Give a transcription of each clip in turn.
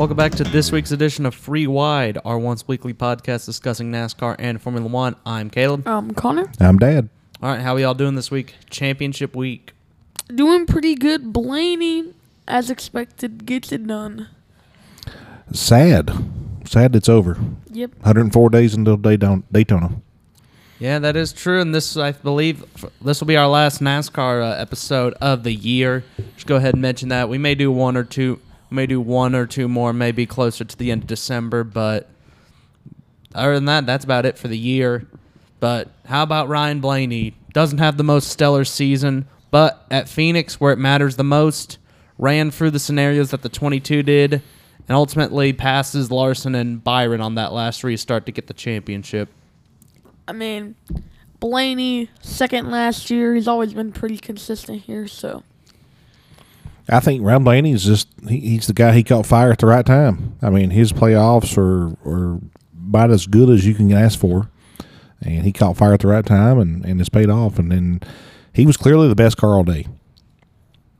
Welcome back to this week's edition of Free Wide, our once weekly podcast discussing NASCAR and Formula One. I'm Caleb. Um, Connor, I'm Dad. All right, how are y'all doing this week? Championship week. doing pretty good. Blaney, as expected, gets it done. Sad. Sad it's over. Yep. 104 days until Daytona. Daytona. Yeah, that is true, and this I believe this will be our last NASCAR uh, episode of the year. Just go ahead and mention that we may do one or two, we may do one or two more, maybe closer to the end of December. But other than that, that's about it for the year. But how about Ryan Blaney? Doesn't have the most stellar season, but at Phoenix, where it matters the most, ran through the scenarios that the 22 did, and ultimately passes Larson and Byron on that last restart to get the championship. I mean, Blaney, second last year, he's always been pretty consistent here, so. I think Ron Blaney is just, he, he's the guy he caught fire at the right time. I mean, his playoffs are, are about as good as you can ask for. And he caught fire at the right time, and, and it's paid off. And then he was clearly the best car all day.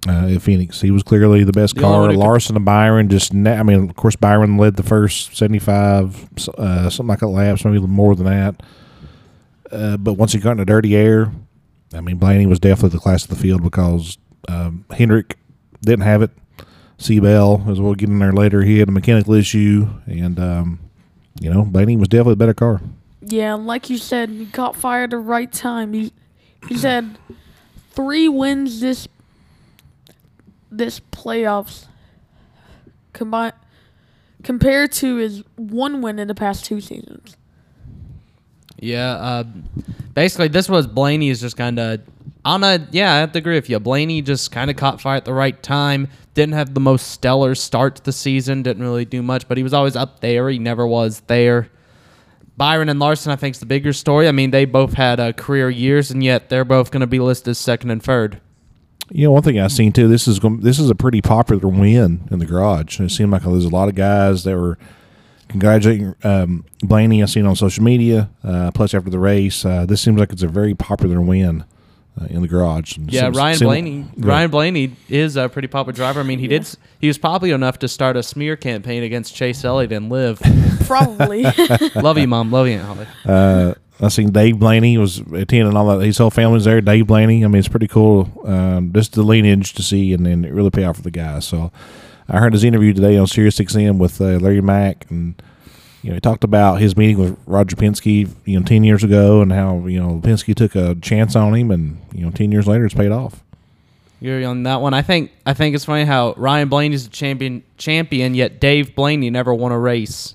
Uh, at Phoenix, he was clearly the best The car. Larson and Byron just, na- I mean, of course, Byron led the first seventy-five, uh, something like that laps, maybe more than that. Uh, but once he got in the dirty air, I mean, Blaney was definitely the class of the field because um, Hendrick didn't have it. C Bell, as we'll get in there later, he had a mechanical issue, and um, you know, Blaney was definitely a better car. Yeah, like you said, he caught fire at the right time. He, he's had three wins this this playoffs combined compared to his one win in the past two seasons. Yeah, uh, basically, this was Blaney's just kind of on a. Yeah, I have to agree with you. Blaney just kind of caught fire at the right time. Didn't have the most stellar start to the season. Didn't really do much, but he was always up there. He never was there. Byron and Larson, I think, is the bigger story. I mean, they both had uh, career years, and yet they're both going to be listed as second and third. You know, one thing I've seen too. This is going, this is a pretty popular win in the garage. It seemed like there's a lot of guys that were congratulating um, Blaney. I've seen on social media. Uh, plus, after the race, uh, this seems like it's a very popular win uh, in the garage. And Yeah, seems- Ryan seem- Blaney. Go Ryan Blaney is a pretty popular driver. I mean, he did. He was popular enough to start a smear campaign against Chase Elliott and live. Probably. love you, mom. Love you, Aunt Holly. Uh, I seen Dave Blaney was attending all that. His whole family's there. Dave Blaney. I mean, it's pretty cool. Um, just the lineage to see, and then it really pay off for the guys. So, I heard his interview today on Sirius XM with uh, Larry Mac, and you know he talked about his meeting with Roger Penske, you know, ten years ago, and how you know Penske took a chance on him, and you know, ten years later, it's paid off. You're on that one. I think. I think it's funny how Ryan Blaney's a champion. Champion, yet Dave Blaney never won a race.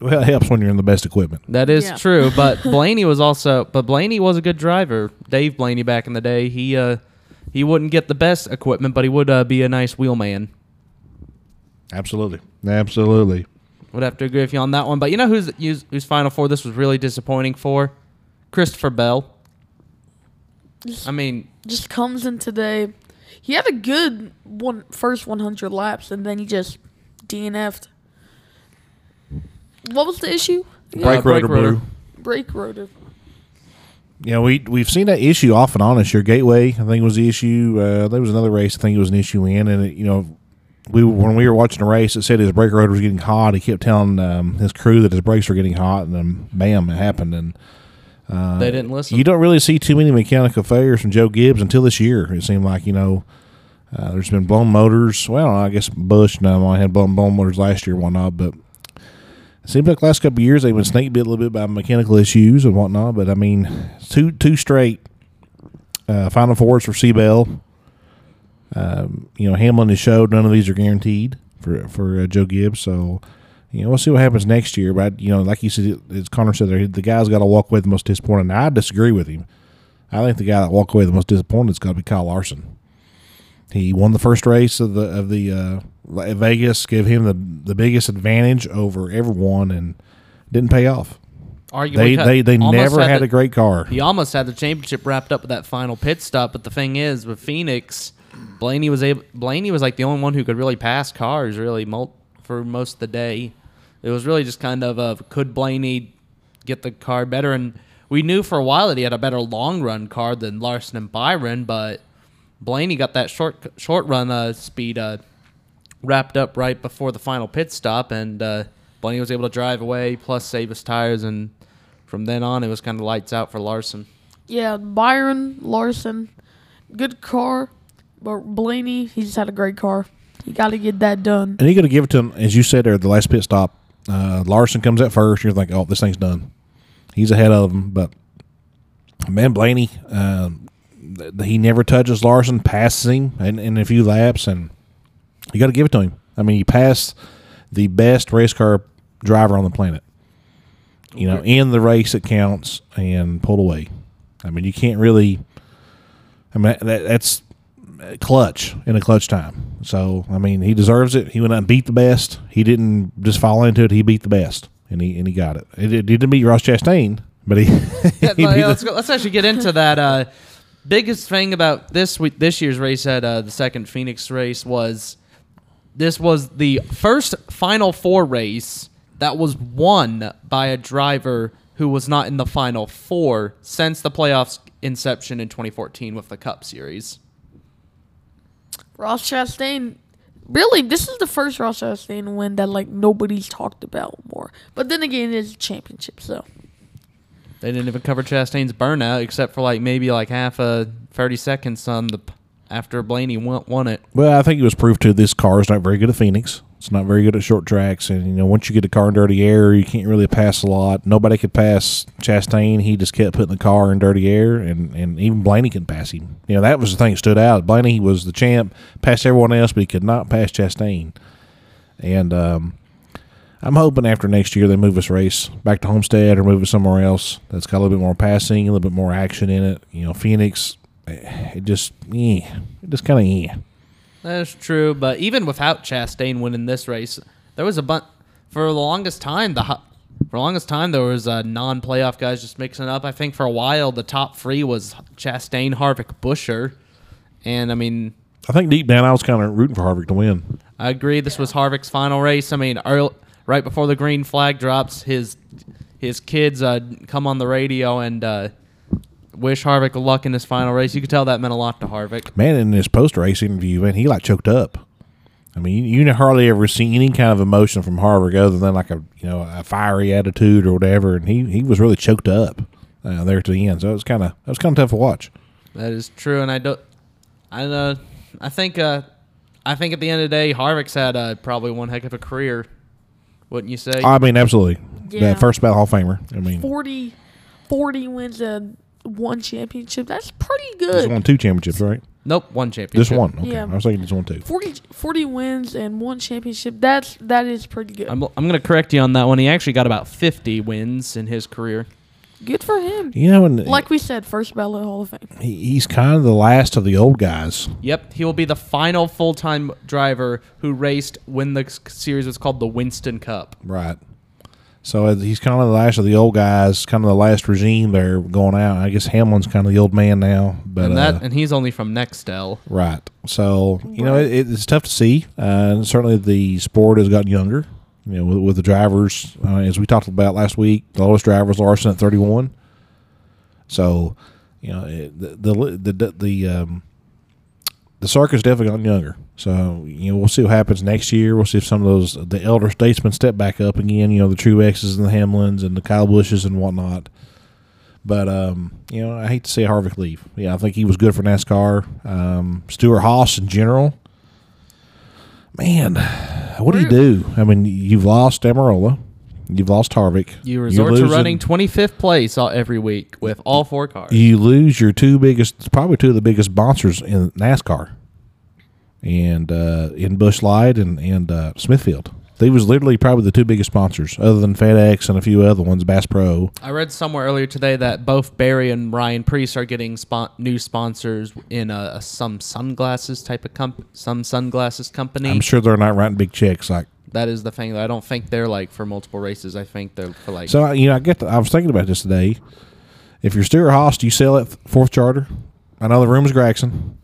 Well, it helps when you're in the best equipment. That is Yeah. true. But Blaney was also. But Blaney was a good driver. Dave Blaney back in the day. He uh, he wouldn't get the best equipment, but he would uh, be a nice wheelman. Absolutely, absolutely. Would have to agree with you on that one. But you know who's who's, who's Final Four? This was really disappointing for Christopher Bell. I mean, just comes in today. He had a good one first 100 laps, and then he just DNF'd. What was the issue? Brake Uh, brake rotor rotor. Brake rotor. Yeah, we we've seen that issue off and on this year. Gateway, I think was the issue. Uh, there was another race. I think it was an issue in, and it, you know, we when we were watching the race, it said his brake rotor was getting hot. He kept telling um, his crew that his brakes were getting hot, and then bam, it happened. And uh, they didn't listen. you don't really see too many mechanical failures from Joe Gibbs until this year. It seemed like you know. Uh, there's been blown motors. Well, I guess Busch no, I had blown, blown motors last year and whatnot, but it seems like last couple of years they've been snake bit a little bit by mechanical issues and whatnot. But I mean, two two straight uh, Final Fours for C Bell. Um, you know, Hamlin has showed none of these are guaranteed for for uh, Joe Gibbs. So, you know, we'll see what happens next year. But you know, like you said, as Connor said, there, the guy's got to walk away the most disappointed. Now, I disagree with him. I think the guy that walked away the most disappointed is got to be Kyle Larson. He won the first race of the of the uh, Vegas, gave him the the biggest advantage over everyone, and didn't pay off. Arguably, They they they never had the- a great car. He almost had the championship wrapped up with that final pit stop, but the thing is, with Phoenix, Blaney was able. Blaney was like the only one who could really pass cars, really, for most of the day. It was really just kind of a could Blaney get the car better, and we knew for a while that he had a better long run car than Larson and Byron, but Blaney got that short short run uh, speed uh, wrapped up right before the final pit stop, and uh, Blaney was able to drive away, plus save his tires, and from then on, it was kind of lights out for Larson. Yeah, Byron Larson, good car, but Blaney, he just had a great car. You got to get that done. And you got to give it to him, as you said there, the last pit stop. Uh, Larson comes at first. You're thinking, oh, this thing's done. He's ahead of him, but man, Blaney, uh, th- he never touches Larson, passes him in, in a few laps, and you got to give it to him. I mean, he passed the best race car driver on the planet. You know, in the race it counts, and pulled away. I mean, you can't really. I mean, that, that's clutch in a clutch time. So I mean, he deserves it. He went out and beat the best. He didn't just fall into it. He beat the best, and he and he got it. It, it didn't beat Ross Chastain, but he. Yeah, he yeah, let's go, let's actually get into that. Uh, biggest thing about this week, this year's race at uh, the second Phoenix race was this was the first Final Four race that was won by a driver who was not in the Final Four since the playoffs inception in 2014 with the Cup Series. Ross Chastain, really, this is the first Ross Chastain win that like nobody's talked about more. But then again, it's a championship, so They didn't even cover Chastain's burnout except for like maybe like half a 30 seconds on the after Blaney won, won it. well, I think it was proof to this car is not very good at Phoenix. It's not very good at short tracks, and you know once you get the car in dirty air, you can't really pass a lot. Nobody could pass Chastain. He just kept putting the car in dirty air, and, and even Blaney couldn't pass him. You know that was the thing that stood out. Blaney was the champ, passed everyone else, but he could not pass Chastain. And um, I'm hoping after next year they move this race back to Homestead or move it somewhere else that's got a little bit more passing, a little bit more action in it. You know, Phoenix, eh, it just, eh, it just kind of, eh. That's true, but even without Chastain winning this race, there was a bunch for the longest time. The for the longest time there was uh, non-playoff guys just mixing up. I think for a while the top three was Chastain, Harvick, Buescher, and I mean I think deep down I was kind of rooting for Harvick to win. I agree. This was Harvick's final race. I mean, early, right before the green flag drops, his his kids uh, come on the radio and uh, wish Harvick luck in his final race. You could tell that meant a lot to Harvick. Man, in his post race interview, man, he like choked up. I mean, you, you hardly ever see any kind of emotion from Harvick other than like a you know a fiery attitude or whatever, and he, he was really choked up uh, there to the end. So it was kind of that was kind of tough to watch. That is true, and I don't. I uh, I think uh, I think at the end of the day, Harvick's had uh, probably one heck of a career. Wouldn't you say? I mean, absolutely, Yeah. the first ballot Hall of Famer. I mean, 40, 40 wins and one championship. That's pretty he's good. won two championships, right? nope, one championship. Just one. Okay, Yeah. I was thinking just one two. 40, 40 wins and one championship. That's that is pretty good. I'm, I'm going to correct you on that one. He actually got about 50 wins in his career. good for him. You know, and Like we said, first ballot Hall of Fame. he, he's kind of the last of the old guys. Yep, he will be the final full-time driver who raced when the series was called the Winston Cup. Right. So uh, he's kind of the last of the old guys, kind of the last regime there going out. I guess Hamlin's kind of the old man now, but and that uh, and he's only from Nextel. right. So you know it, it's tough to see. Uh, and certainly the sport has gotten younger. You know, with, with the drivers, uh, as we talked about last week, the lowest driver was Larson at thirty-one. So, you know, it, the the the the, the um, the circuit's definitely gotten younger. So you know we'll see what happens next year. We'll see if some of those the elder statesmen step back up again. You know the Truexes and the Hamlins and the Kyle Busches and whatnot. But um, you know I hate to see Harvick leave. Yeah, I think he was good for NASCAR. Um, Stewart-Haas in general. Man, what do you do? I mean, you've lost Almirola, you've lost Harvick. You resort to running 25th place all, every week with all four cars. you lose your two biggest, probably two of the biggest sponsors in NASCAR, and uh, in Busch Light and and uh, Smithfield. They was literally probably the two biggest sponsors, other than FedEx and a few other ones, Bass Pro. I read somewhere earlier today that both Berry and Ryan Preece are getting spon- new sponsors in a, a some sunglasses type of comp- some sunglasses company. I'm sure they're not writing big checks like. that is the thing. I don't think they're like for multiple races. I think they're for like. So you know, I get. The, I was thinking about this today. If you're Stewart-Haas, do you sell that fourth charter? I know the room is Gragson.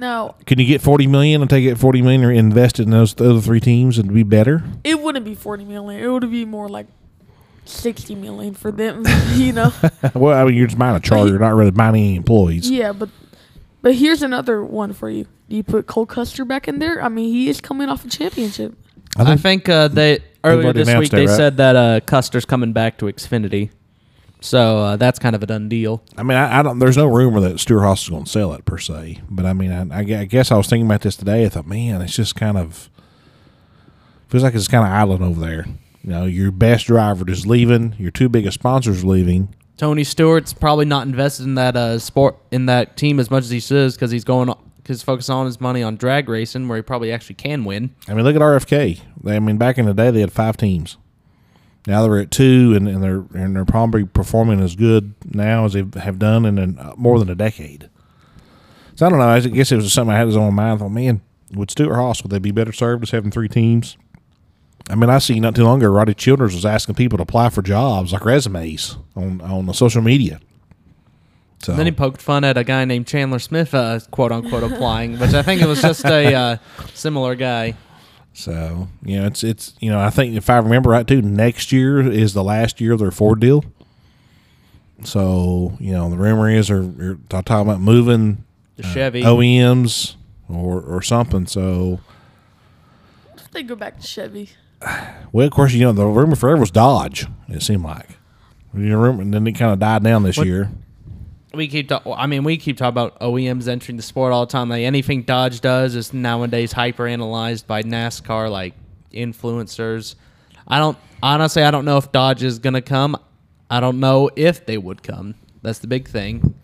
Now, Can you get forty million and take it forty million or invest it in those other three teams and be better? it wouldn't be 40 million. It would be more like 60 million for them, you know? well, I mean, you're just buying a charter, you're not really buying any employees. yeah, but But here's another one for you. Do you put Cole Custer back in there? I mean, he is coming off a championship. I think, uh, they earlier this week announced they right? said that uh, Custer's coming back to Xfinity, so uh, that's kind of a done deal. I mean, I, I don't. There's no rumor that Stewart-Haas is going to sell it per se, but I mean, I, I guess I was thinking about this today. I thought, man, it's just kind of feels like it's kind of island over there. You know, your best driver is leaving. Your two biggest sponsors are leaving. Tony Stewart's probably not invested in that uh, sport in that team as much as he should because he's going because focusing on his money on drag racing where he probably actually can win. I mean, look at RFK. I mean, back in the day, they had five teams. Now they're at two, and, and they're and they're probably performing as good now as they have done in an, uh, more than a decade. So I don't know. I guess it was something I had on my mind. I thought, man, would Stewart-Haas would they be better served as having three teams? I mean, I see not too long ago, Rodney Childers was asking people to apply for jobs like resumes on on the social media. So Then he poked fun at a guy named Chandler Smith, uh, quote unquote, applying, which I think it was just a uh, similar guy. So you know, it's it's you know, I think if I remember right too, next year is the last year of their Ford deal. So you know, the rumor is they're, they're talking about moving The Chevy. Uh, OEMs or or something. So they go back to Chevy? well, of course, you know, the rumor forever was Dodge. It seemed like you know, and then it kind of died down this What- year. We keep, ta- I mean, we keep talking about OEMs entering the sport all the time. Like anything Dodge does is nowadays hyper analyzed by NASCAR, like influencers. I don't honestly, I don't know if Dodge is gonna come. I don't know if they would come. That's the big thing.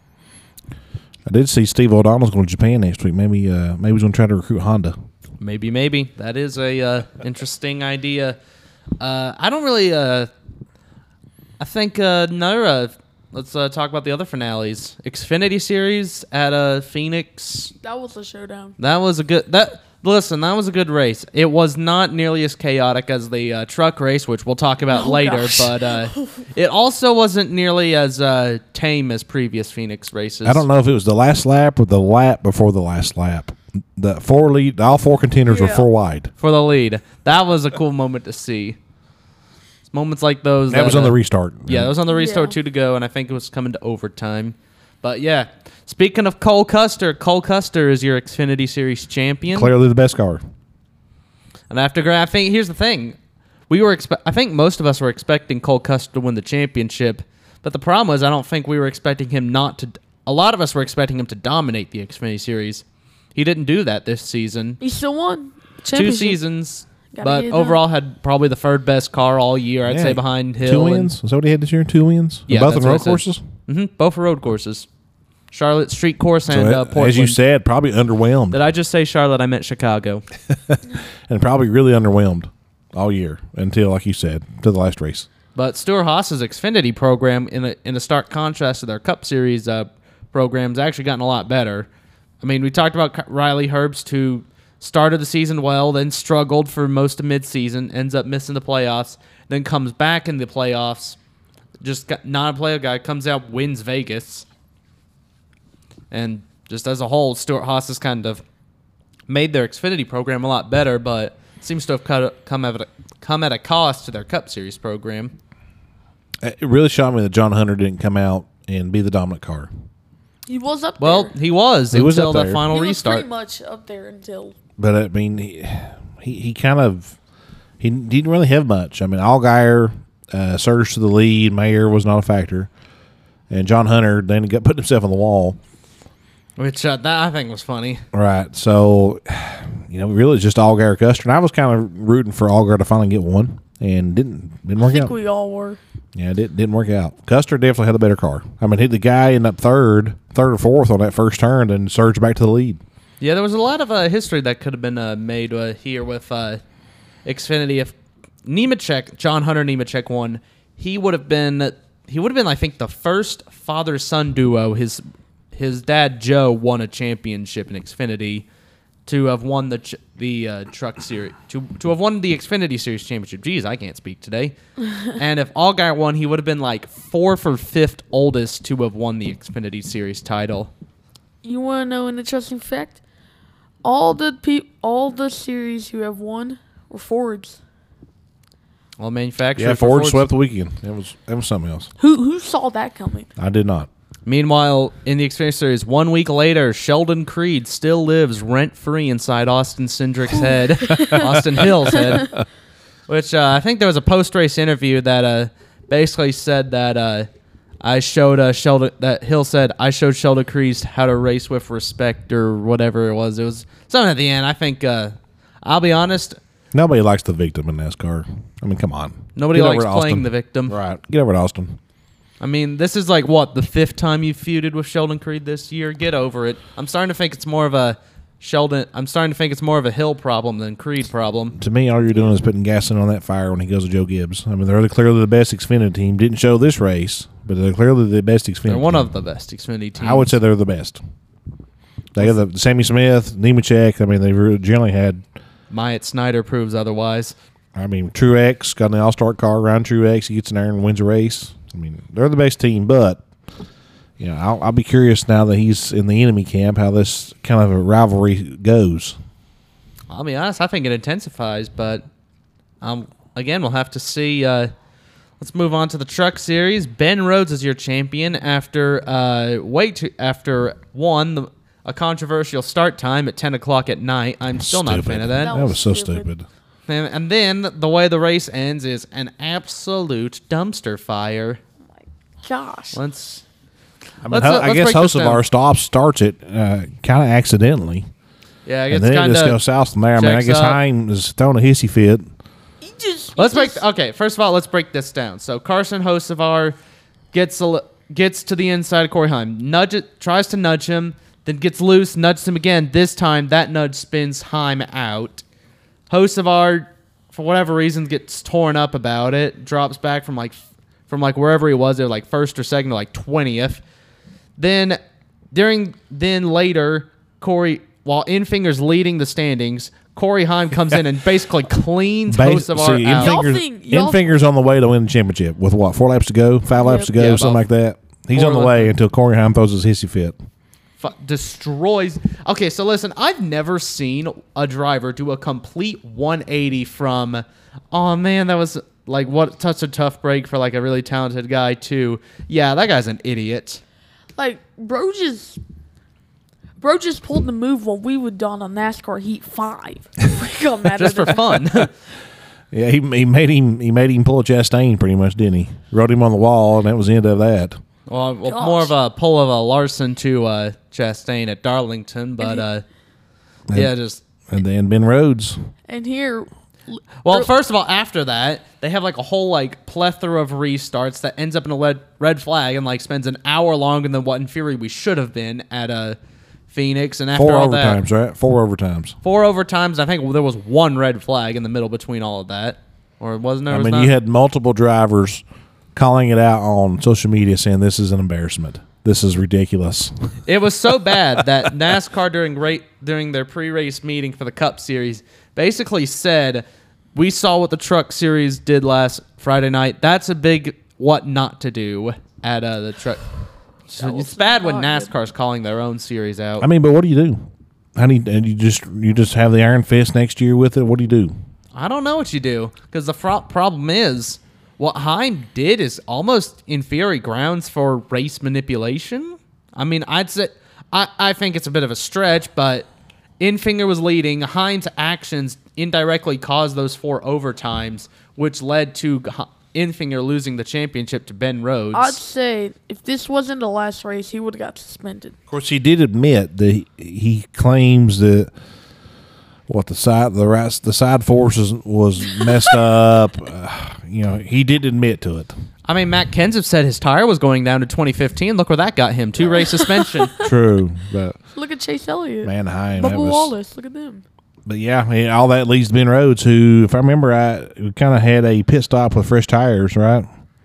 I did see Steve O'Donnell's going to Japan next week. Maybe uh, maybe he's going to try to recruit Honda. Maybe, maybe that is a uh, interesting idea. Uh, I don't really. Uh, I think uh, another. Let's uh, talk about the other finales. Xfinity Series at uh, Phoenix. That was a showdown. That was a good. That listen, that was a good race. It was not nearly as chaotic as the uh, truck race, which we'll talk about Oh, later. gosh. But uh, it also wasn't nearly as uh, tame as previous Phoenix races. I don't know if it was the last lap or the lap before the last lap. The four lead, all four contenders were four wide. for the lead. That was a cool moment to see. It's moments like those. That was on uh, the restart. Yeah, that was on the restart Yeah. two to go, and I think it was coming to overtime. But yeah, speaking of Cole Custer, Cole Custer is your Xfinity Series champion. clearly the best car. And after gra- I think here's the thing, we were expe- I think most of us were expecting Cole Custer to win the championship, but the problem was I don't think we were expecting him not to. A lot of us were expecting him to dominate the Xfinity Series. He didn't do that this season. He still won. Two seasons, Gotta but get it overall had probably the third best car all year. I'd Yeah. say behind Hill. Two wins. Is that what he had this year? Two wins. Yeah, both that's on what I road said. courses. hmm both are road courses. Charlotte Street Course and So, uh, Portland. as you said, probably underwhelmed, Did I just say Charlotte? I meant Chicago. and probably really underwhelmed all year until, like you said, to the last race. But Stewart-Haas's Xfinity program, in a in a stark contrast to their Cup Series uh, programs, actually gotten a lot better. I mean, we talked about Riley Herbst, who started the season well, then struggled for most of midseason, ends up missing the playoffs, then comes back in the playoffs. Just got, not a playoff guy, comes out, wins Vegas, and just as a whole, Stewart-Haas has kind of made their Xfinity program a lot better, but seems to have cut, come at a, come at a cost to their Cup Series program. Uh, it really shocked me that John Hunter didn't come out and be the dominant car. He was up Well, there. he was He was until up the there. final he was restart. pretty much up there until But I mean, he he, he kind of he didn't really have much. I mean, Allgaier uh, surged to the lead. Mayer was not a factor, and John Hunter then got put himself on the wall. Which uh, that I think was funny. Right. So, you know, really just Allgaier Custer, and I was kind of rooting for Allgaier to finally get one, and didn't didn't I work think out. we all were. yeah, it didn't, didn't work out. Custer definitely had the better car. I mean, he the guy ended up third, third or fourth on that first turn, and surged back to the lead. Yeah, there was a lot of uh, history that could have been uh, made uh, here with uh, Xfinity. If Nemechek, John Hunter Nemechek won, he would have been he would have been I think the first father son duo. His his dad Joe won a championship in Xfinity to have won the ch- the uh, truck series to to have won the Xfinity Series championship. Jeez, I can't speak today. and if Allgaier won, he would have been like fourth or fifth oldest to have won the Xfinity Series title. You want to know an interesting fact? All the pe- all the series who have won were Fords. Well, manufacturer Yeah, for Ford Ford's- swept the weekend. It was that was something else. Who who saw that coming? I did not. Meanwhile, in the Xfinity Series, one week later, Sheldon Creed still lives rent free inside Austin Cindric's head, Austin Hill's head. Which uh, I think there was a post race interview that uh, basically said that uh, I showed uh, Sheldon that Hill said I showed Sheldon Creed how to race with respect or whatever it was. It was something at the end. I think uh, I'll be honest. Nobody likes the victim in NASCAR. I mean, come on. Nobody Get likes playing Austin. the victim. Right. Get over to Austin. I mean, this is like what the fifth time you've feuded with Sheldon Creed this year. Get over it. I'm starting to think it's more of a Sheldon. I'm starting to think it's more of a Hill problem than Creed problem. To me, all you're doing is putting gasoline on that fire when he goes to Joe Gibbs. I mean, they're clearly the best Xfinity team. Didn't show this race, but they're clearly the best Xfinity. They're one team. of the best Xfinity teams. I would say they're the best. They have the Sammy Smith, Nemechek. I mean, they have generally had. Myatt Snyder proves otherwise. I mean, Truex got an All Star car. Ryan Truex, he gets in there and wins a race. I mean, they're the best team, but you know, I'll, I'll be curious now that he's in the enemy camp how this kind of a rivalry goes. I'll be honest. I think it intensifies, but um, again, we'll have to see. Uh, let's move on to the Truck Series. Ben Rhodes is your champion after uh, wait after one the, a controversial start time at ten o'clock at night. I'm still not a fan of that. That That was so stupid. stupid. And, and then the way the race ends is an absolute dumpster fire. My Gosh. Let's. I, mean, Let's, uh, I let's guess break this Hocevar stops starts it uh, kind of accidentally, Yeah, I guess and then it kind just goes south from there. I mean, I guess up. Heim is throwing a hissy fit. Just. Let's break. Okay, first of all, let's break this down. So Carson Hocevar gets a, gets to the inside of Corey Heim, nudge it, tries to nudge him, then gets loose, nudges him again. This time, that nudge spins Heim out. Hocevar, for whatever reason, gets torn up about it, drops back from like from like wherever he was, there like first or second to like twentieth. Then during then later, Corey while Enfingers leading the standings, Corey Heim comes in and basically cleans Bas- Hocevar see, out. Y'all Enfingers, think- y'all- Enfingers on the way to win the championship with what four laps to go, five laps to go, Yeah, something like that. He's four on the laps. way until Corey Heim throws his hissy fit. fu- destroys. Okay, so listen, I've never seen a driver do a complete 180 from, oh man, that was like what such a tough break for like a really talented guy to, yeah, that guy's an idiot. Like, bro just. Bro just pulled the move while we would done on NASCAR Heat 5. We got mad Just for fun. Yeah, he, he made him he made him pull a Chastain pretty much, didn't he? Rode him on the wall, and that was the end of that. well, well, Gosh. more of a pull of a Larson to uh, Chastain at Darlington, but uh, yeah, just And then Ben Rhodes, And here. Well, Ear- first of all, after that, they have like a whole like plethora of restarts that ends up in a red, red flag and like spends an hour longer than what in theory we should have been at uh, Phoenix. And after four all overtimes, that, right? Four overtimes. four overtimes. I think there was one red flag in the middle between all of that, or wasn't there? I Was mean, not? you had multiple drivers calling it out on social media, saying this is an embarrassment. This is ridiculous. It was so bad that NASCAR during rate during their pre-race meeting for the Cup Series basically said, "We saw what the Truck Series did last Friday night. That's a big what not to do at uh, the truck." So was it's bad when not good. NASCAR's calling their own series out. I mean, but what do you do? How do you, and you just you just have the Iron Fist next year with it? What do you do? I don't know what you do because the fro- problem is what Heim did is almost in theory grounds for race manipulation. I mean, I'd say I, I think it's a bit of a stretch, but Enfinger was leading. Heim's actions indirectly caused those four overtimes, which led to H- Enfinger losing the championship to Ben Rhodes. I'd say if this wasn't the last race, he would have got suspended. Of course, he did admit that he, he claims that what the side the right the side forces was messed up. Uh, you know, he did admit to it. I mean, Matt Kenseth said his tire was going down to 2015. Look where that got him: two race suspension. True, but Look at Chase Elliott. man, Heim, that Bubba was, Wallace. Look at them. But yeah, I all that leads to Ben Rhodes, who, if I remember right, kind of had a pit stop with fresh tires, right?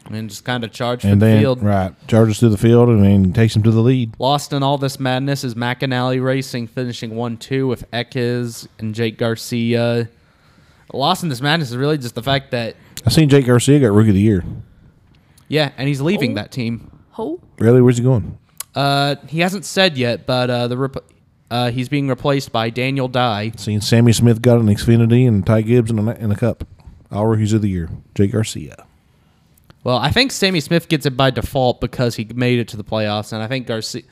and just kind of charged for And the field. right charges through the field and then takes him to the lead. Lost in all this madness is McAnally Racing finishing 1 2 with Eckes and Jake Garcia. Lost in this madness is really just the fact that, I seen Jake Garcia got Rookie of the Year. yeah, and he's leaving Oh. that team. Ho. Really, where's he going? Uh, he hasn't said yet, but uh, the rep- uh, he's being replaced by Daniel Dye. Seen Sammy Smith got an Xfinity and Ty Gibbs in a, in a cup. All rookies of the year. Jake Garcia. Well, I think Sammy Smith gets it by default because he made it to the playoffs, and I think Garcia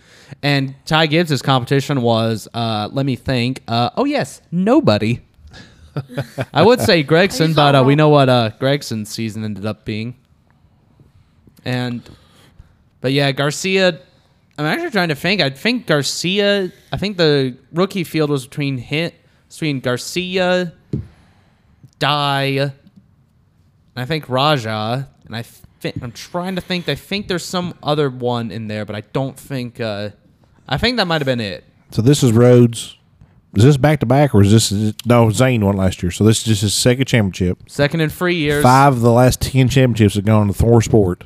and Ty Gibbs' competition was. Uh, let me think. Uh, oh yes, nobody. I would say Gragson, but uh, we know what uh, Gragson's season ended up being. And, but yeah, Garcia. I'm actually trying to think. I think Garcia. I think the rookie field was between hit between Garcia, and I think Rajah. And I think I'm trying to think. I think there's some other one in there, but I don't think. Uh, I think that might have been it. So this is Rhodes. Is this back to back or is this no Zane won last year? So this is just his second championship. Second in three years. Five of the last ten championships have gone to ThorSport.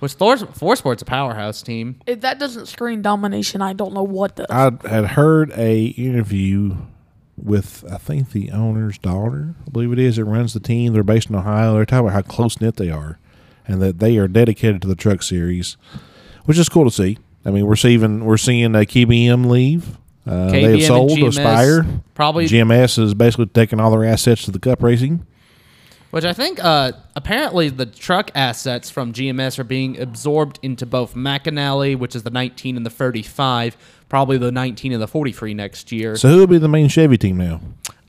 Which Thor, Four Sports a powerhouse team. If that doesn't scream domination, I don't know what does. I had heard a interview with I think the owner's daughter, I believe it is, that runs the team. They're based in Ohio. They're talking about how close knit they are, and that they are dedicated to the Truck Series, which is cool to see. I mean, we're seeing we're seeing a KBM leave. Uh, they have sold and to GMS Aspire. Probably GMS is basically taking all their assets to the Cup racing. Which I think, uh, apparently, the truck assets from GMS are being absorbed into both McAnally, which is the 19 and the 35, probably the 19 and the 43 next year. So who will be the main Chevy team now?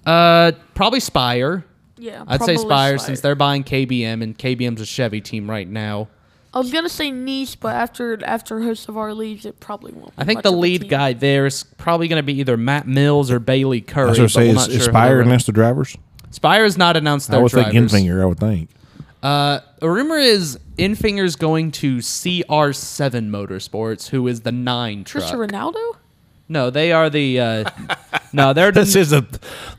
uh, probably Spire. yeah, I'd say probably Spire, since they're buying KBM, and KBM's a Chevy team right now. I was gonna say Nice, but after after Hocevar leaves, it probably won't. be I think much the lead guy there is probably going to be either Matt Mills or Bayley Currey. I was gonna say, is, not is sure Spire they're the drivers? Spire has not announced I their would think drivers. Enfinger, I would think. Uh, a rumor is Enfinger's going to CR7 Motorsports, who is the nine truck. Cristiano Ronaldo. No, they are the. Uh, no, they're This the, is a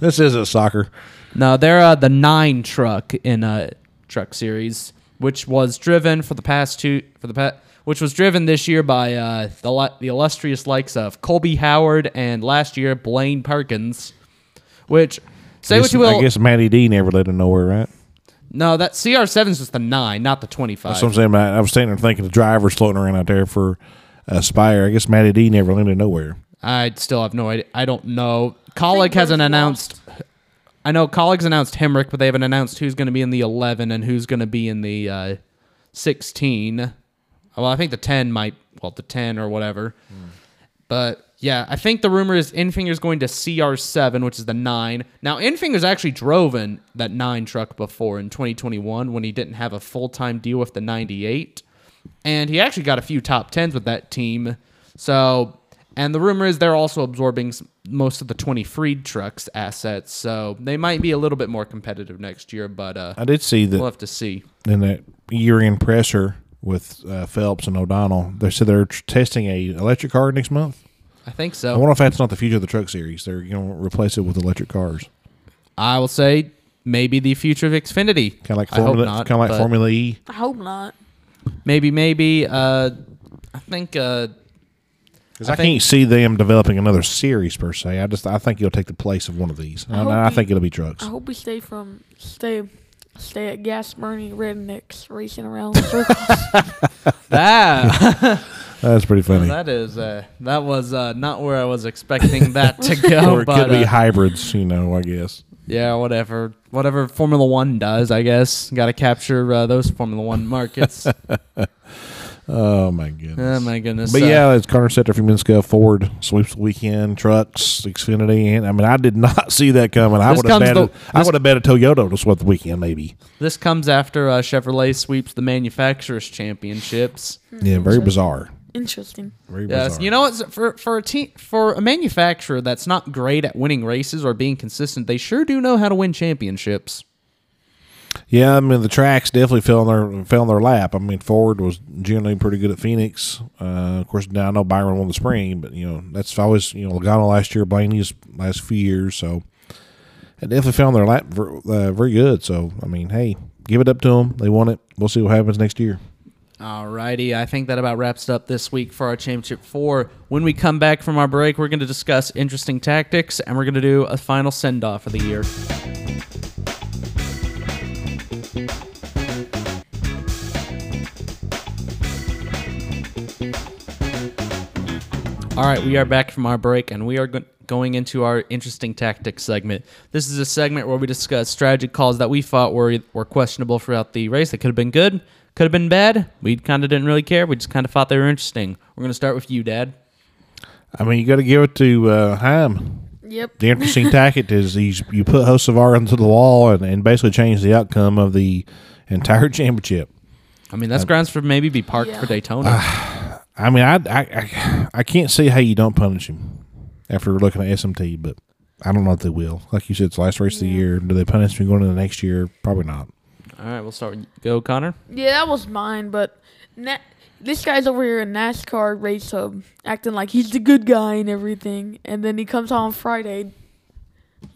this isn't soccer. no, they're uh, the nine truck in a truck series, which was driven for the past two for the past, which was driven this year by uh, the li- the illustrious likes of Colby Howard and last year Blaine Perkins, which say I what guess, you will. I guess Matty D never led him nowhere, right? no, that CR7 is just the nine, not the twenty five. That's what I'm saying. About, I was standing there thinking the drivers floating around out there for uh, Spire. I guess Matty D never led him nowhere. I still have no idea. I don't know. Kaulig hasn't announced. I know Kaulig's announced Hemric, but they haven't announced who's going to be in the 11 and who's going to be in the uh, 16. Well, I think the 10 might, well, the 10 or whatever. But yeah, I think the rumor is Enfinger's going to CR7, which is the 9. Now, Enfinger's actually drove in that 9 truck before in 2021 when he didn't have a full time deal with the 98. And he actually got a few top 10s with that team. So, and the rumor is they're also absorbing most of the 20 Freed trucks assets. So they might be a little bit more competitive next year, but uh, I did see that we'll have to see. in that year-end presser with uh, Phelps and O'Donnell. They said they're testing a electric car next month. I think so. I so. wonder if that's not the future of the truck series. They're going to replace it with electric cars, I will say maybe the future of Xfinity. kind of like I hope Formula, not, kind of like but Formula E. I hope not. Maybe, maybe. Uh, I think. Uh, Because I I, think- can't see them developing another series per se. I just I think it'll take the place of one of these. I I, hope I we- think it'll be trucks. I hope we stay from stay stay at gas burning rednecks racing around in circles. that That's pretty funny. that is uh, that was uh, not where I was expecting that to go. or it but could be uh, hybrids, you know. I guess. yeah, whatever, whatever Formula One does, I guess. Got to capture uh, those Formula One markets. Oh my goodness. oh my goodness! But Uh, yeah, as Connor said a few minutes ago, Ford sweeps the weekend, trucks, Xfinity, and I mean, I did not see that coming. I would have betted, the- I would have bet a Toyota to sweep the weekend, maybe. this comes after uh, Chevrolet sweeps the manufacturers championships. Yeah, very bizarre. Interesting. Very Yes, bizarre. you know what? For for a team for a manufacturer that's not great at winning races or being consistent, they sure do know how to win championships. Yeah, I mean the tracks definitely fell on their fell on their lap. I mean Ford was generally pretty good at Phoenix. Uh, of course, now I know Byron won the spring, but you know that's always you know Logano last year, Blaney's last few years, so it definitely fell on their lap ver- uh, very good. So I mean, hey, give it up to them. They won it. We'll see what happens next year. Alrighty, I think that about wraps it up this week for our championship four. When we come back from our break, we're going to discuss interesting tactics and we're going to do a final send off of the year. All right, we are back from our break and we are go- going into our interesting tactics segment. This is a segment where we discuss strategy calls that we thought were were questionable throughout the race. that could have been good, could Could have been bad. We kind of didn't really care. We just kind of thought they were interesting. We're going to start with you, Dad. I mean, you got to give it to uh, Heim. Yep. The interesting tactic is he's you put Hocevar into the wall and, and basically change the outcome of the entire championship. I mean, that's grounds for maybe be parked Yeah. for Daytona. I mean, I, I I I can't see how you don't punish him after looking at SMT, but I don't know if they will. Like you said, it's the last race of the year. Do they punish him going into the next year? Probably not. All right, we'll start with go, Connor. Yeah, that was mine, but na- this guy's over here in NASCAR race hub acting like he's the good guy and everything, and then he comes on Friday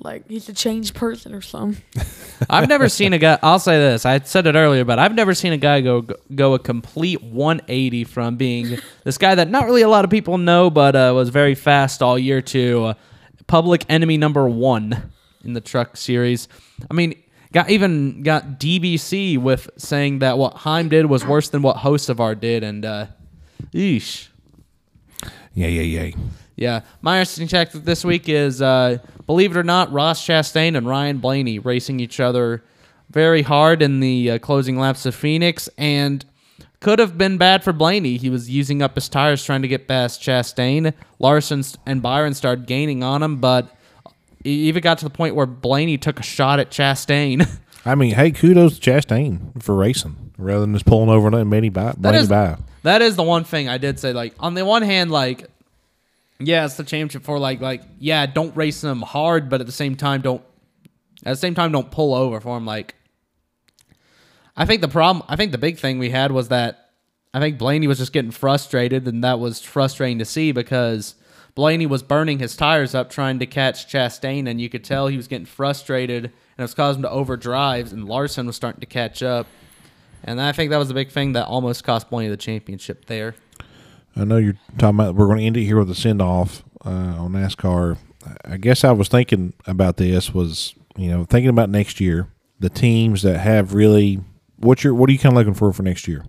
like he's a changed person or something. I've never seen a guy. I'll say this. I said it earlier, but I've never seen a guy go go a complete 180 from being this guy that not really a lot of people know, but uh, was very fast all year to uh, public enemy number one in the truck series. I mean, got even got DBC with saying that what Heim did was worse than what Hocevar did, and uh, eesh. Yeah, yeah, yeah. Yeah, my interesting tactic this week is, uh, believe it or not, Ross Chastain and Ryan Blaney racing each other very hard in the uh, closing laps of Phoenix, and could have been bad for Blaney. He was using up his tires trying to get past Chastain. Larson and Byron started gaining on him, but it even got to the point where Blaney took a shot at Chastain. I mean, hey, kudos to Chastain for racing rather than just pulling over and letting Benny by. That Blaney is, by. that is the one thing I did say. Like on the one hand, like yeah, it's the championship for like like yeah, don't race them hard, but at the same time, don't at the same time don't pull over for them. Like I think the problem, I think the big thing we had was that I think Blaney was just getting frustrated, and that was frustrating to see because Blaney was burning his tires up trying to catch Chastain, and you could tell he was getting frustrated, and it was causing him to overdrive, and Larson was starting to catch up. And I think that was the big thing that almost cost Blaney the championship there. I know you're talking about. We're going to end it here with a send off uh, on NASCAR. I guess I was thinking about this was you know thinking about next year the teams that have really what you're what are you kind of looking for for next year?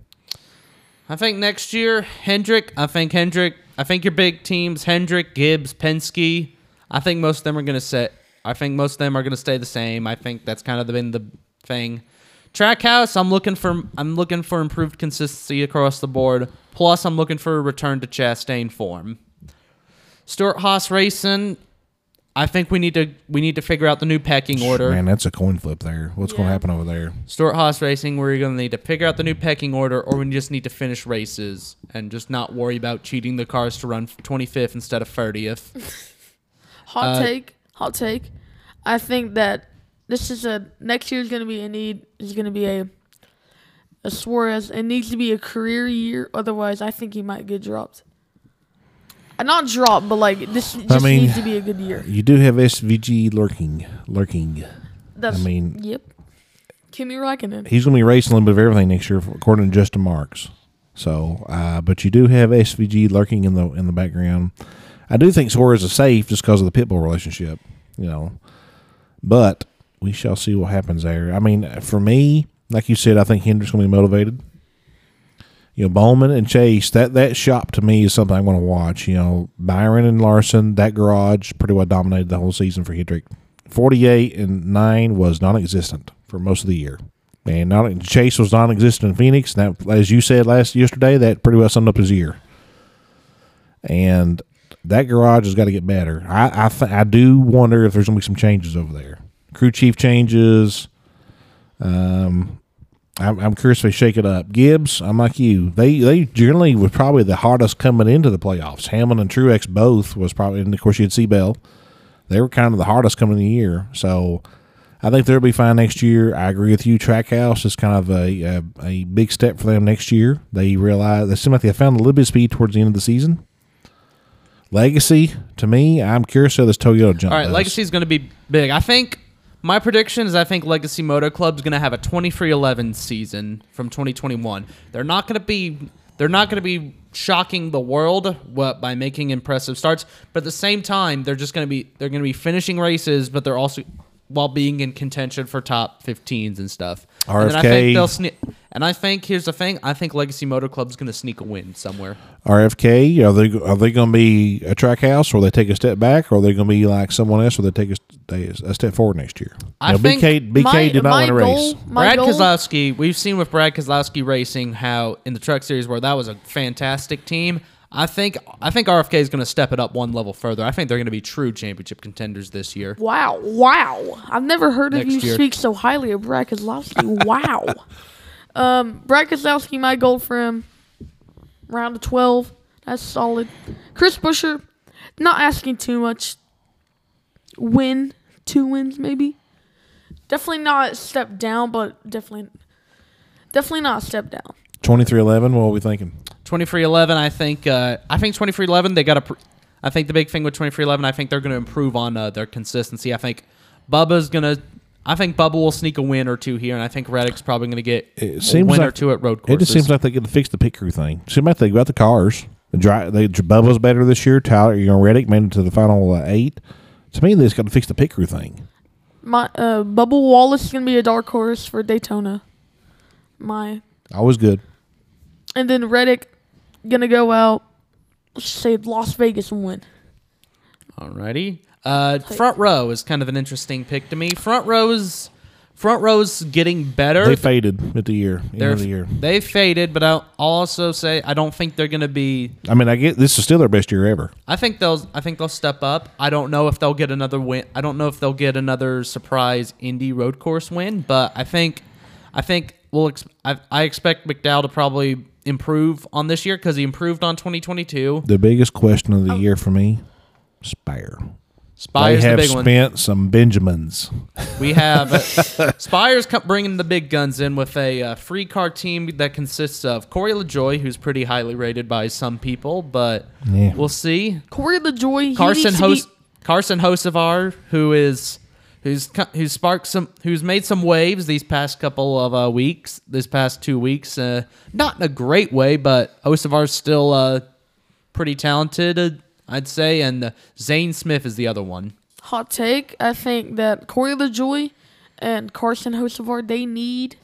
I think next year, Hendrick, I think Hendrick, I think your big teams, Hendrick, Gibbs, Penske, I think most of them are going to set. I think most of them are going to stay the same. I think that's kind of been the thing. Trackhouse, I'm looking for I'm looking for improved consistency across the board. Plus, I'm looking for a return to Chastain form. Stuart Haas Racing, I think we need to we need to figure out the new pecking order. Man, that's a coin flip there. What's going to happen over there? Stewart-Haas Racing, we're going to need to figure out the new pecking order, or we just need to finish races and just not worry about cheating the cars to run 25th instead of 30th. Hot Uh, take, hot take. I think that this is a next year is going to be a need is going to be a a Suarez. It needs to be a career year, otherwise I think he might get dropped. Not drop, but like this just mean- needs to be a good year. You do have SVG lurking, lurking. That's I mean, yep. Kimi Räikkönen. he's going to be racing a little bit of everything next year, according to Justin Marks. So, uh, but you do have SVG lurking in the in the background. I do think Suarez is safe just because of the pitbull relationship, you know. But we shall see what happens there. I mean, for me, like you said, I think Hendrick's going to be motivated. You know, Bowman and Chase, that that shop to me is something I want to watch. You know, Byron and Larson, that garage pretty well dominated the whole season for Hendrick. Forty-eight and nine was non-existent for most of the year. And not Chase was non-existent in Phoenix. And that, as you said last yesterday, that pretty well summed up his year. And that garage has got to get better. I I, th- I do wonder if there's going to be some changes over there. Crew chief changes. Um, I'm, I'm curious if they shake it up. Gibbs, I'm like you. They they generally were probably the hardest coming into the playoffs. Hammond and Truex both was probably, and of course you had C Bell. They were kind of the hardest coming in the year. So I think they'll be fine next year. I agree with you. Trackhouse is kind of a, a a big step for them next year. They realize they seem like they found a little bit of speed towards the end of the season. Legacy, to me, I'm curious how this Toyota jump. All right, does. Legacy's going to be big. I think my prediction is I think Legacy Motor Club's going to have a 23-11 season from 2021. They're not going to be they're not going to be shocking the world what by making impressive starts, but at the same time they're just going to be they're going to be finishing races, but they're also while being in contention for top 15s and stuff. And I RFK. think they'll And I think here's the thing: I think Legacy Motor Club's going to sneak a win somewhere. RFK, are they are they going to be a track house, or they take a step back, or are they going to be like someone else, or they take a, st- a step forward next year? I Now, think BK, BK my, did not my win a goal, race. Brad goal, Kozlowski, we've seen with Brad Keselowski Racing how in the Truck Series where that was a fantastic team. I think I think RFK is going to step it up one level further. I think they're going to be true championship contenders this year. Wow, wow! I've never heard of you year. speak so highly of Brad Keselowski. wow. Um, Brad Keselowski, my goal for him, round of twelve. That's solid. Chris Buescher, not asking too much. Win, two wins maybe. Definitely not a step down, but definitely, definitely not a step down. Twenty three eleven. What are we thinking? 2311, I think uh, I think 2311 they got to. Pr- I think the big thing with 2311, I think they're going to improve on uh, their consistency. I think Bubba's going to. I think Bubba will sneak a win or two here, and I think Reddick's probably going to get It a seems win or like- two at road courses. It just seems like they get to fix the pit crew thing. Seems like they got the cars. The dri they Bubba's better this year. Tyler, you know, Reddick made it to the final uh, eight. To me, they just got to fix the pit crew thing. My uh, Bubba Wallace is gonna be a dark horse for Daytona. My Always good. and then Reddick gonna go out. Let's say Las Vegas and win. Alrighty. Uh, front row is kind of an interesting pick to me. Front row's front row's getting better. They faded at the year. End They're of the year. they faded, but I'll also say I don't think they're going to be. I mean, I get this is still their best year ever. I think they'll I think they'll step up. I don't know if they'll get another win. I don't know if they'll get another surprise Indy road course win, but I think I think we'll ex- I, I expect McDowell to probably improve on this year because he improved on 2022. The biggest question of the oh. year for me, Spire. Spire's they the have big one. spent some Benjamins. We have uh, Spire's bringing the big guns in with a uh, free car team that consists of Corey LaJoie, who's pretty highly rated by some people, but Yeah. we'll see. Corey LaJoie. Carson needs to be- Hos- Carson Hocevar, who is who's co- who's sparked some who's made some waves these past couple of uh, weeks, this past two weeks. Uh, not in a great way, but Hocevar's still uh, pretty talented, uh, I'd say. And uh, Zane Smith is the other one. hot take. I think that Corey LaJoie and Carson Hocevar they need,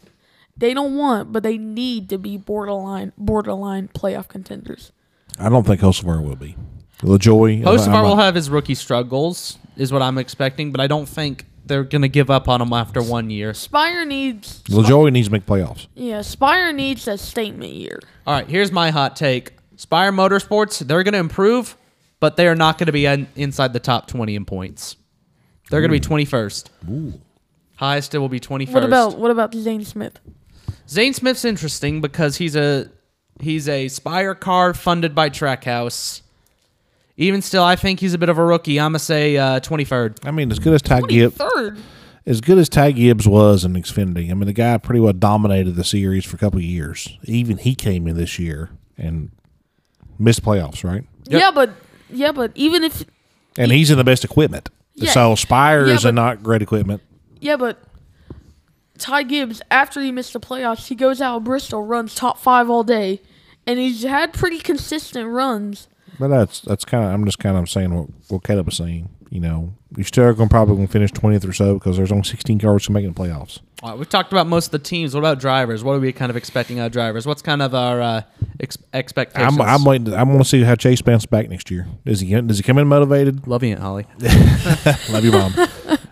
they don't want, but they need to be borderline borderline playoff contenders. I don't think Hocevar will be. LaJoie. Hocevar will have his rookie struggles, is what I'm expecting, but I don't think they're gonna give up on him after one year. Spire needs. LaJoie needs to make playoffs. Yeah, Spire needs a statement year. All right, here's my hot take. Spire Motorsports, they're going to improve, but they are not going to be in, inside the top 20 in points. They're going to be 21st. Ooh. Highest it will be 21st. What about what about Zane Smith? Zane Smith's interesting because he's a he's a Spire car funded by Trackhouse. Even still, I think he's a bit of a rookie. I'm gonna say uh, 23rd. I mean, as good as Ty Gibbs, Third. as good as Ty Gibbs was in Xfinity, I mean, the guy pretty well dominated the series for a couple of years. Even he came in this year and missed playoffs, right? Yep. Yeah, but yeah, but even if And he's in the best equipment. Yeah. So Spire Yeah, is a not great equipment. yeah, but Ty Gibbs after he missed the playoffs, he goes out of Bristol, runs top five all day, and he's had pretty consistent runs. But that's that's kind of I'm just kind of saying what, what Caleb was saying. You know, you're still going to probably going to finish 20th or so because there's only 16 cars to make the playoffs. All right, we've talked about most of the teams. What about drivers? What are we kind of expecting out of drivers? What's kind of our uh, ex- expectations? I'm I'm waiting. I want to see how Chase bounces back next year. Does he does he come in motivated? Love you, Holly. Love you, mom.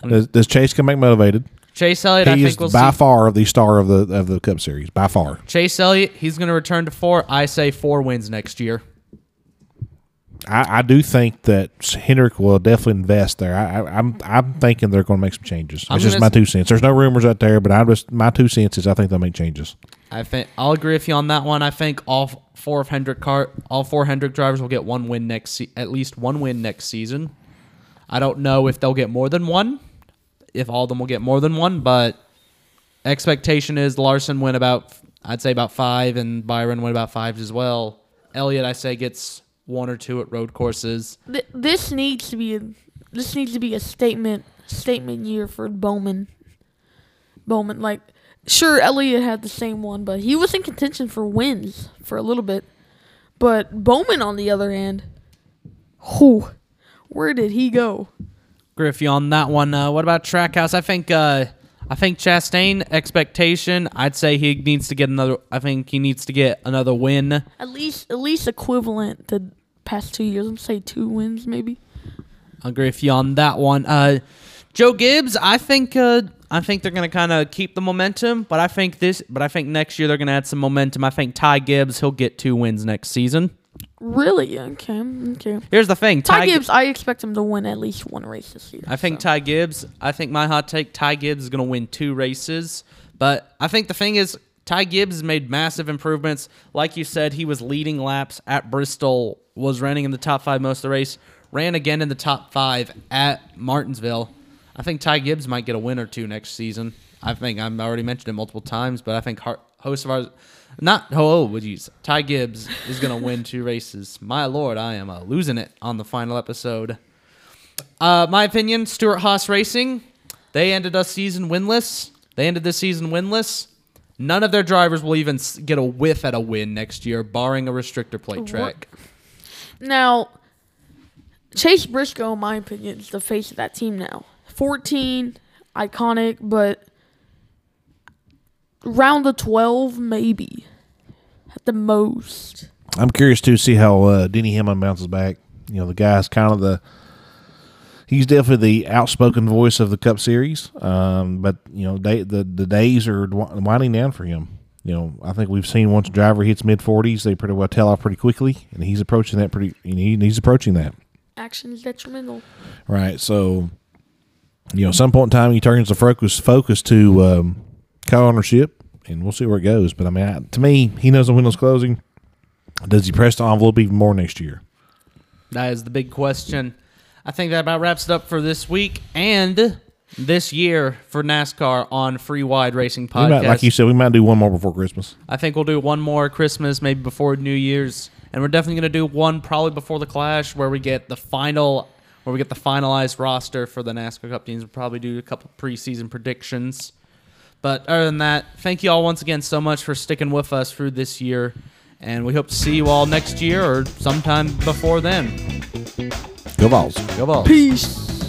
does, does Chase come back motivated? Chase Elliott, I he is think we'll by see. far the star of the of the Cup Series. By far, Chase Elliott, he's going to return to four. I say four wins next year. I, I do think that Hendrick will definitely invest there. I, I, I'm I'm thinking they're going to make some changes. I'm It's just gonna my two cents. There's no rumors out there, but I just my two cents is I think they'll make changes. I think I'll agree with you on that one. I think all four of Hendrick car, all four Hendrick drivers will get one win next, se- at least one win next season. I don't know if they'll get more than one, if all of them will get more than one, but expectation is Larson win about, I'd say about five, and Byron win about five as well. Elliott, I say gets one or two at road courses. Th- this needs to be a, this needs to be a statement statement year for Bowman. Bowman, like, sure, Elliott had the same one, but he was in contention for wins for a little bit. But Bowman, on the other hand, who, where did he go? Griffey on that one. Uh, what about Trackhouse? I think uh, I think Chastain expectation. I'd say he needs to get another. I think he needs to get another win. At least, at least equivalent to past two years. I'm say two wins, maybe. I agree with you on that one. Uh, Joe Gibbs. I think. Uh, I think they're going to kind of keep the momentum, but I think this. But I think next year they're going to add some momentum. I think Ty Gibbs. He'll get two wins next season. Really? Okay. Okay. Here's the thing. Ty Gibbs, I expect him to win at least one race this year. I think so. Ty Gibbs. I think my hot take: Ty Gibbs is going to win two races. But I think the thing is, Ty Gibbs made massive improvements. Like you said, he was leading laps at Bristol, was running in the top five most of the race, ran again in the top five at Martinsville. I think Ty Gibbs might get a win or two next season. I think I've already mentioned it multiple times, but I think host of ours, not oh, would you? Ty Gibbs is going to win two races. My lord, I am uh, losing it on the final episode. Uh, my opinion, Stewart-Haas Racing, they ended a season winless. They ended the season winless. None of their drivers will even get a whiff at a win next year, barring a restrictor plate track. Now, Chase Briscoe, in my opinion, is the face of that team now. 14, iconic, but round of 12, maybe. At the most. I'm curious to see how uh, Denny Hamlin bounces back. You know, the guy's kind of the he's definitely the outspoken voice of the Cup Series. Um, but you know, they, the the days are winding down for him. You know, I think we've seen once a driver hits mid 40s, they pretty well tell off pretty quickly, and he's approaching that pretty. And he, he's approaching that. Action is detrimental. Right. So, you know, some point in time, he turns the focus focus to um, car ownership, and we'll see where it goes. But I mean, I, to me, he knows the window's closing. Does he press the envelope even more next year? That is the big question. I think that about wraps it up for this week and this year for NASCAR on Free Wide Racing We might, Podcast. like you said, we might do one more before Christmas. I think we'll do one more Christmas, maybe before New Year's, and we're definitely going to do one probably before the Clash, where we get the final, where we get the finalized roster for the NASCAR Cup teams. We'll probably do a couple preseason predictions. But other than that, thank you all once again so much for sticking with us through this year, and we hope to see you all next year or sometime before then. Go Vols. Go Vols. Peace.